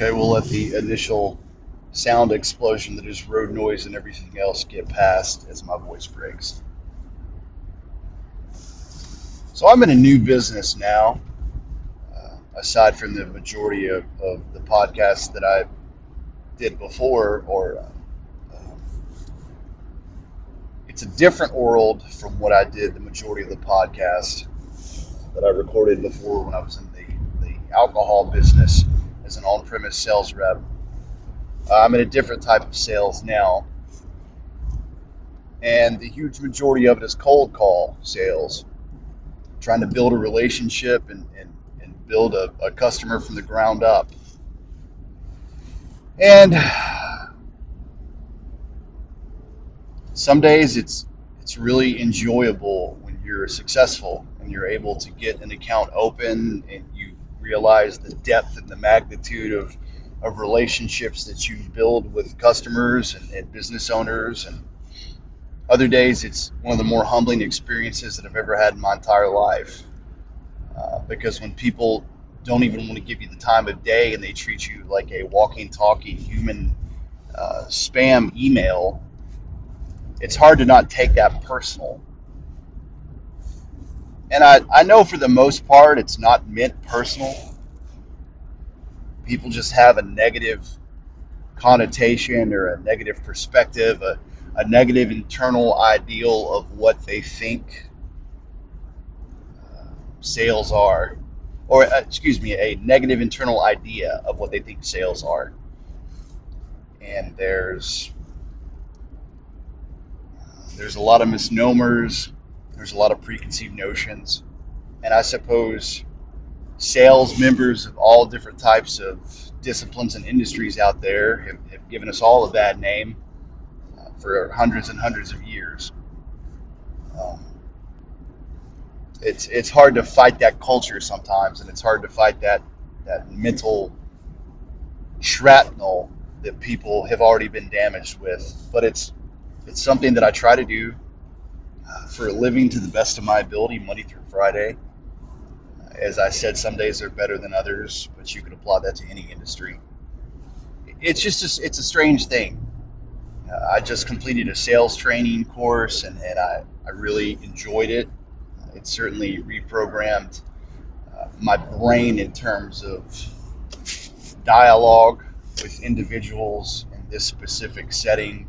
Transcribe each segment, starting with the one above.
Okay, we'll let the initial sound explosion that is road noise and everything else get past as my voice breaks. So I'm in a new business now, uh, aside from the majority of, of the podcasts that I did before, or uh, um, it's a different world from what I did the majority of the podcasts that I recorded before when I was in the, the alcohol business as an on-premise sales rep. Uh, I'm in a different type of sales now, and the huge majority of it is cold call sales, trying to build a relationship and, and, and build a, a customer from the ground up. And some days it's it's really enjoyable when you're successful and you're able to get an account open and realize the depth and the magnitude of, of relationships that you build with customers and, and business owners and other days it's one of the more humbling experiences that I've ever had in my entire life uh, because when people don't even want to give you the time of day and they treat you like a walking talking human uh, spam email it's hard to not take that personal. And I, I know for the most part it's not meant personal. People just have a negative connotation or a negative perspective, a, a negative internal ideal of what they think uh, sales are. Or, uh, excuse me, a negative internal idea of what they think sales are. And there's there's a lot of misnomers, there's a lot of preconceived notions, and I suppose sales members of all different types of disciplines and industries out there have, have given us all a bad name uh, for hundreds and hundreds of years. Um, it's it's hard to fight that culture sometimes, and it's hard to fight that that mental shrapnel that people have already been damaged with. But it's it's something that I try to do uh, for a living to the best of my ability, Monday through Friday. As I said, some days are better than others, but you can apply that to any industry. It's just a, it's a strange thing. Uh, I just completed a sales training course, and, and I, I really enjoyed it. It certainly reprogrammed uh, my brain in terms of dialogue with individuals in this specific setting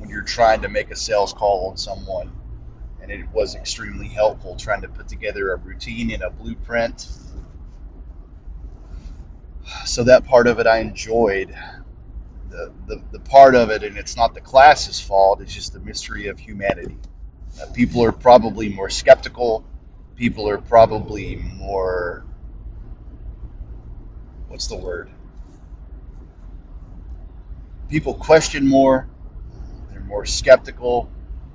when you're trying to make a sales call on someone. And it was extremely helpful trying to put together a routine and a blueprint. So that part of it I enjoyed. The, the, the part of it, and it's not the class's fault, it's just the mystery of humanity. Uh, people are probably more skeptical. People are probably more, what's the word? People question more more skeptical.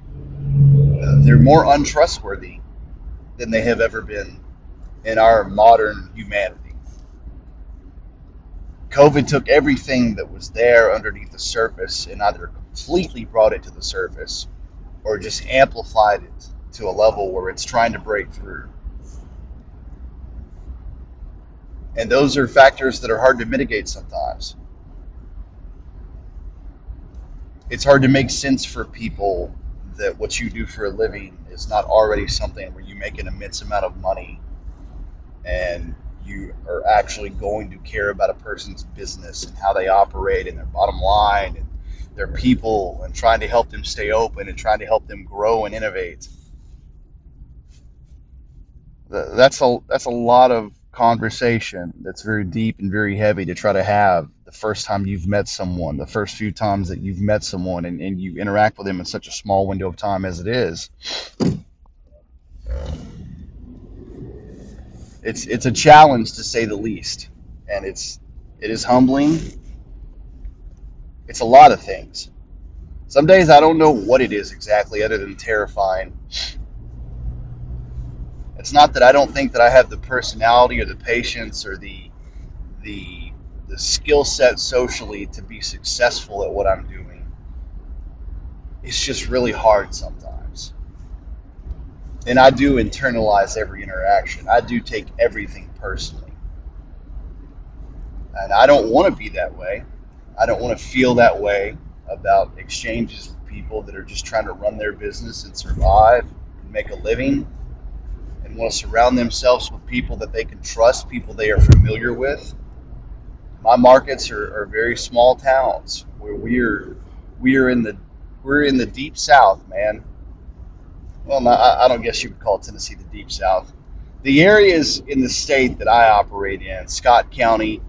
Uh, they're more untrustworthy than they have ever been in our modern humanity. COVID took everything that was there underneath the surface and either completely brought it to the surface or just amplified it to a level where it's trying to break through. And those are factors that are hard to mitigate sometimes. It's hard to make sense for people that what you do for a living is not already something where you make an immense amount of money and you are actually going to care about a person's business and how they operate and their bottom line and their people and trying to help them stay open and trying to help them grow and innovate. That's a that's a lot of conversation that's very deep and very heavy to try to have first time you've met someone, the first few times that you've met someone and, and you interact with them in such a small window of time as it is. It's it's a challenge to say the least. And it's it is humbling. It's a lot of things. Some days I don't know what it is exactly other than terrifying. It's not that I don't think that I have the personality or the patience or the the the skill set socially to be successful at what I'm doing. It's just really hard sometimes. And I do internalize every interaction. I do take everything personally. And I don't want to be that way. I don't want to feel that way about exchanges with people that are just trying to run their business and survive and make a living and want to surround themselves with people that they can trust, people they are familiar with. My markets are, are very small towns where we are we are in the we're in the deep south, man. Well, I, I don't guess you would call Tennessee the deep south. The areas in the state that I operate in, Scott County,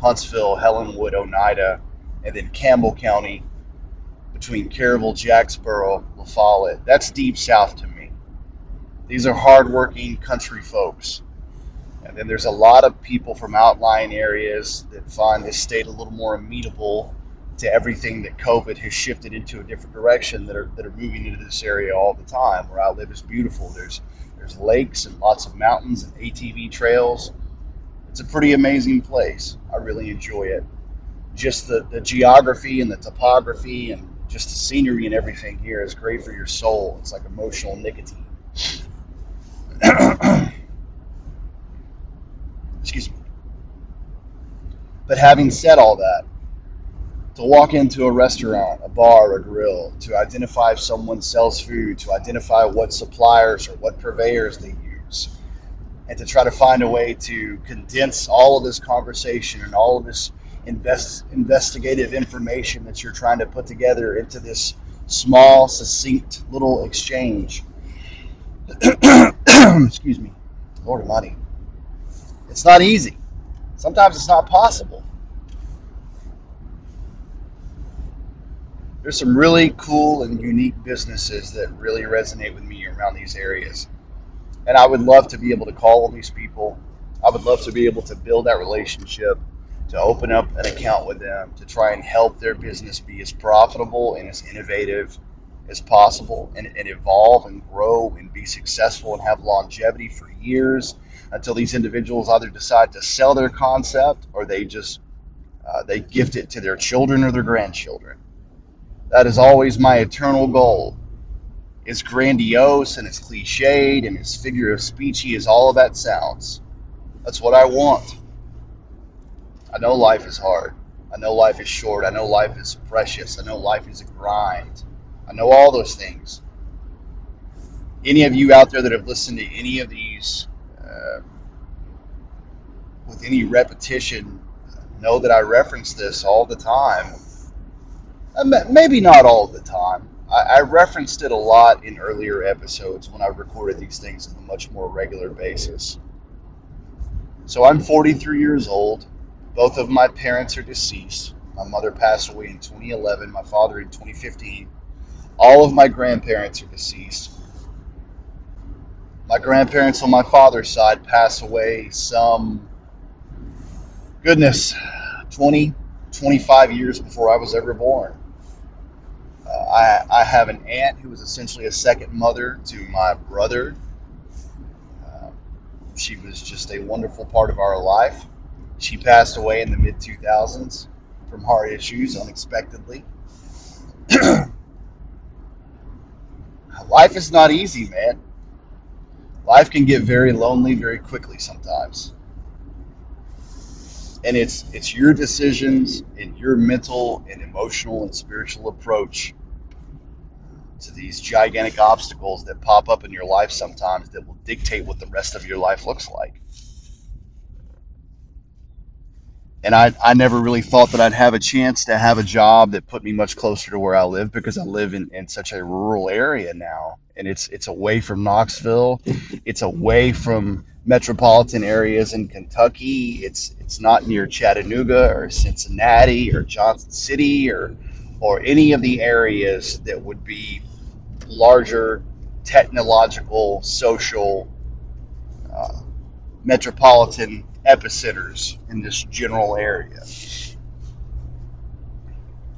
Huntsville, Helenwood, Oneida, and then Campbell County, between Caryville, Jacksboro, La Follette. That's deep south to me. These are hardworking country folks. And then there's a lot of people from outlying areas that find this state a little more amenable to everything that COVID has shifted into a different direction that are that are moving into this area all the time. Where I live is beautiful. There's there's lakes and lots of mountains and ATV trails. It's a pretty amazing place. I really enjoy it. Just the, the geography and the topography and just the scenery and everything here is great for your soul. It's like emotional nicotine. Excuse me. But having said all that, to walk into a restaurant, a bar, a grill, to identify if someone sells food, to identify what suppliers or what purveyors they use, and to try to find a way to condense all of this conversation and all of this invest, investigative information that you're trying to put together into this small, succinct little exchange. Excuse me, Lord Almighty. It's not easy. Sometimes it's not possible. there's some really cool and unique businesses that really resonate with me around these areas. And I would love to be able to call on these people. I would love to be able to build that relationship, to open up an account with them, to try and help their business be as profitable and as innovative as possible and, and evolve and grow and be successful and have longevity for years until these individuals either decide to sell their concept or they just uh, they gift it to their children or their grandchildren that is always my eternal goal. It's grandiose and it's cliched and it's figure of speechy as all of that sounds, that's what I want. I know life is hard. I know life is short. I know life is precious. I know life is a grind. I know all those things. Any of you out there that have listened to any of these uh, with any repetition know that I reference this all the time uh, maybe not all the time. I, I referenced it a lot in earlier episodes when I recorded these things on a much more regular basis. So I'm 43 years old. Both of my parents are deceased. My mother passed away in 2011, my father in 2015. All of my grandparents are deceased. My grandparents on my father's side passed away some, goodness, 20, 25 years before I was ever born. I, I have an aunt who was essentially a second mother to my brother. Uh, she was just a wonderful part of our life. She passed away in the mid 2000s from heart issues unexpectedly. life is not easy, man. Life can get very lonely very quickly sometimes. And it's it's your decisions and your mental and emotional and spiritual approach to these gigantic obstacles that pop up in your life sometimes that will dictate what the rest of your life looks like. And I, I never really thought that I'd have a chance to have a job that put me much closer to where I live because I live in, in such a rural area now. And it's it's away from Knoxville. It's away from metropolitan areas in Kentucky. It's it's not near Chattanooga or Cincinnati or Johnson City or or any of the areas that would be larger technological, social, uh, metropolitan epicenters in this general area.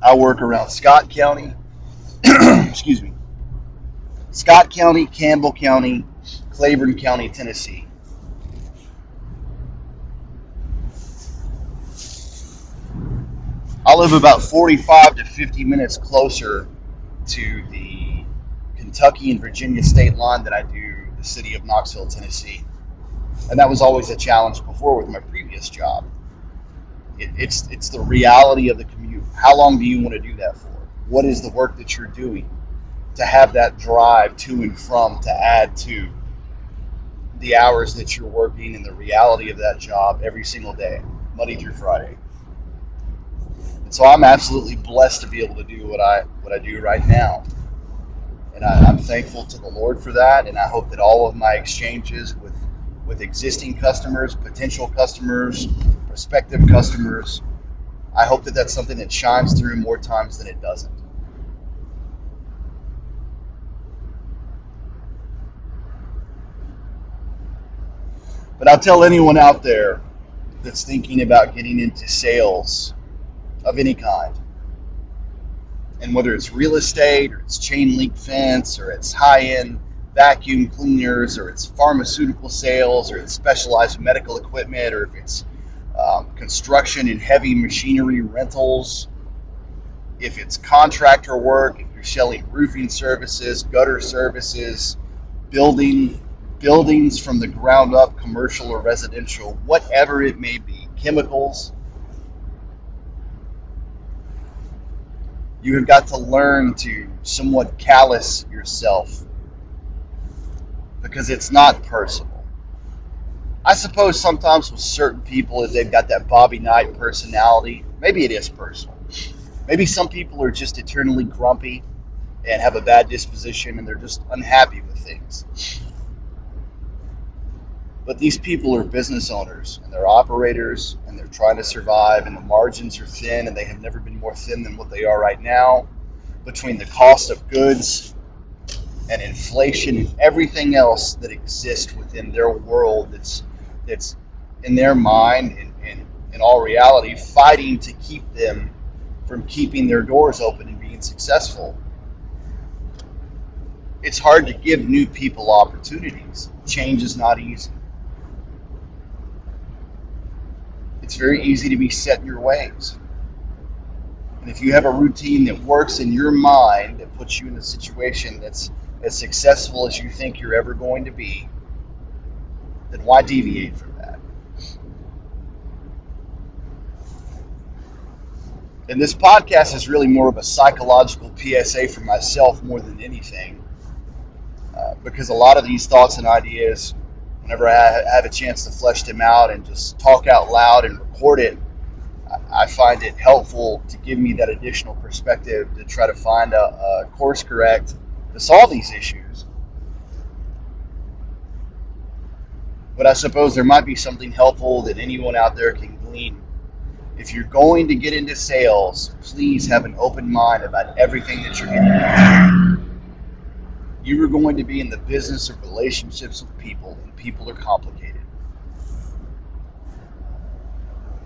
I work around Scott County, excuse me, Scott County, Campbell County, Claiborne County, Tennessee. I live about 45 to 50 minutes closer to the Kentucky and Virginia state line than I do the city of Knoxville, Tennessee. And that was always a challenge before with my previous job. It, it's it's the reality of the commute. How long do you want to do that for? What is the work that you're doing to have that drive to and from to add to the hours that you're working and the reality of that job every single day, Monday through Friday. And so I'm absolutely blessed to be able to do what I what I do right now. And I, I'm thankful to the Lord for that. And I hope that all of my exchanges with with existing customers, potential customers, prospective customers, I hope that that's something that shines through more times than it doesn't. But I'll tell anyone out there that's thinking about getting into sales of any kind, and whether it's real estate or it's chain link fence or it's high end vacuum cleaners or it's pharmaceutical sales or it's specialized medical equipment or if it's um, construction and heavy machinery rentals, if it's contractor work, if you're selling roofing services, gutter services, building buildings from the ground up, commercial or residential, whatever it may be, chemicals. You have got to learn to somewhat callous yourself because it's not personal. I suppose sometimes with certain people, if they've got that Bobby Knight personality, maybe it is personal. Maybe some people are just eternally grumpy and have a bad disposition and they're just unhappy with things. But these people are business owners and they're operators and they're trying to survive, and the margins are thin and they have never been more thin than what they are right now. Between the cost of goods and inflation and everything else that exists within their world that's that's in their mind and, and in all reality fighting to keep them from keeping their doors open and being successful. It's hard to give new people opportunities. Change is not easy. it's very easy to be set in your ways. And if you have a routine that works in your mind that puts you in a situation that's as successful as you think you're ever going to be, then why deviate from that? And this podcast is really more of a psychological PSA for myself more than anything. Uh, because a lot of these thoughts and ideas whenever I have a chance to flesh them out and just talk out loud and record it, I find it helpful to give me that additional perspective to try to find a, a course correct to solve these issues. But I suppose there might be something helpful that anyone out there can glean. If you're going to get into sales, please have an open mind about everything that you're getting into. You are going to be in the business of relationships with people, and people are complicated.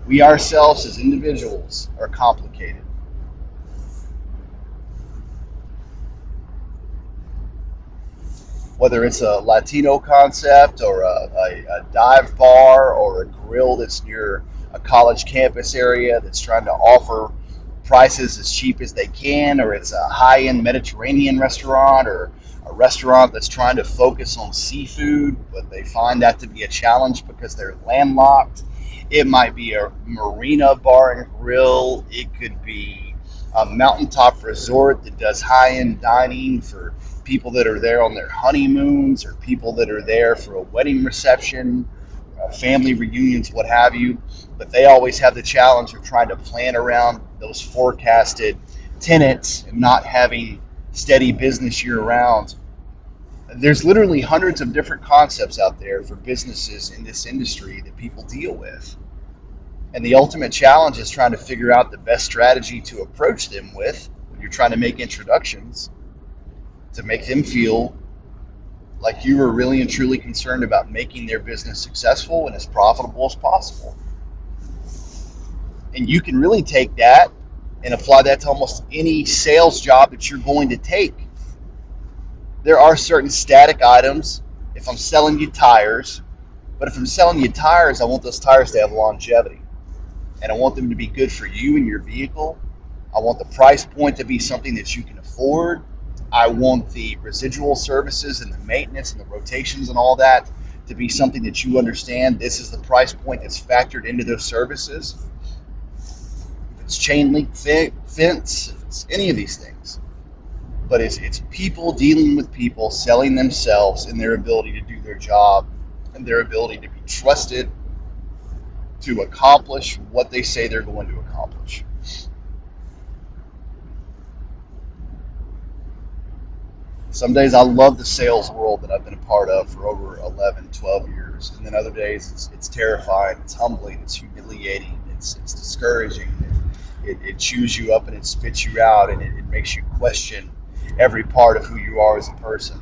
We ourselves, as individuals, are complicated. Whether it's a Latino concept or a, a, a dive bar or a grill that's near a college campus area that's trying to offer prices as cheap as they can, or it's a high end Mediterranean restaurant or a restaurant that's trying to focus on seafood, but they find that to be a challenge because they're landlocked. It might be a marina bar and grill. It could be a mountaintop resort that does high end dining for people that are there on their honeymoons or people that are there for a wedding reception, family reunions, what have you. But they always have the challenge of trying to plan around those forecasted tenants and not having steady business year round. There's literally hundreds of different concepts out there for businesses in this industry that people deal with. And the ultimate challenge is trying to figure out the best strategy to approach them with when you're trying to make introductions to make them feel like you were really and truly concerned about making their business successful and as profitable as possible. And you can really take that and apply that to almost any sales job that you're going to take. There are certain static items. If I'm selling you tires, but if I'm selling you tires, I want those tires to have longevity. And I want them to be good for you and your vehicle. I want the price point to be something that you can afford. I want the residual services and the maintenance and the rotations and all that to be something that you understand. This is the price point that's factored into those services If it's chain link fence, if it's any of these things. But it's, it's people dealing with people, selling themselves and their ability to do their job and their ability to be trusted to accomplish what they say they're going to accomplish. Some days I love the sales world that I've been a part of for over 11, 12 years. And then other days it's, it's terrifying, it's humbling, it's humiliating, it's, it's discouraging. It, it, chews you up and it spits you out and it, it makes you question every part of who you are as a person.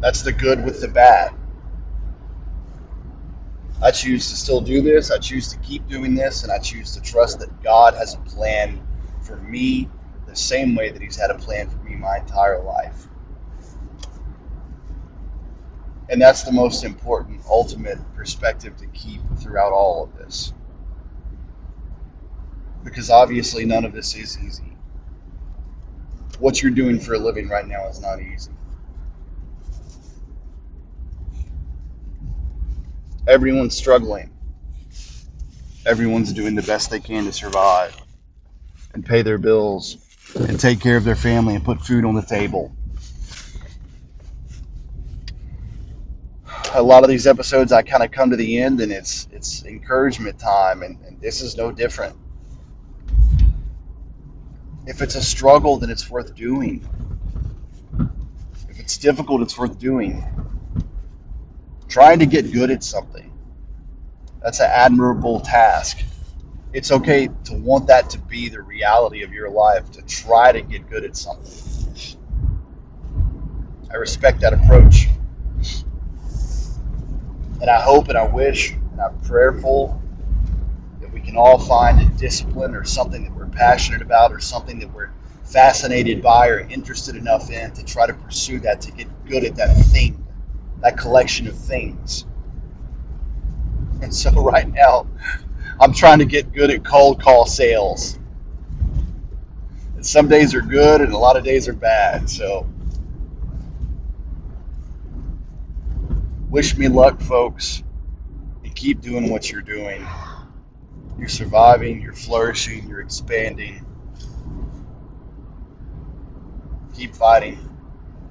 That's the good with the bad. I choose to still do this. I choose to keep doing this. And I choose to trust that God has a plan for me the same way that He's had a plan for me my entire life. And that's the most important, ultimate perspective to keep throughout all of this. Because obviously, none of this is easy. What you're doing for a living right now is not easy. Everyone's struggling. Everyone's doing the best they can to survive and pay their bills and take care of their family and put food on the table. A lot of these episodes, I kind of come to the end, and it's it's encouragement time, and, and this is no different. If it's a struggle, then it's worth doing. If it's difficult, it's worth doing. Trying to get good at something. That's an admirable task it's okay to want that to be the reality of your life, to try to get good at something. I respect that approach. And I hope and I wish and I'm prayerful that we can all find a discipline or something that we're passionate about or something that we're fascinated by or interested enough in to try to pursue that, to get good at that thing, that collection of things. And so right now, I'm trying to get good at cold call sales. And some days are good and a lot of days are bad. So wish me luck, folks, and keep doing what you're doing. You're surviving, you're flourishing, you're expanding. Keep fighting.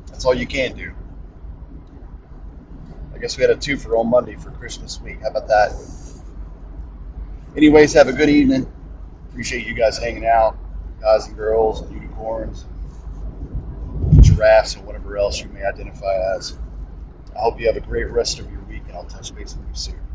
That's all you can do. I guess we had a two for on Monday for Christmas week. How about that? Anyways, have a good evening. Appreciate you guys hanging out, guys and girls, and unicorns, giraffes, and whatever else you may identify as. I hope you have a great rest of your week, and I'll touch base with you soon.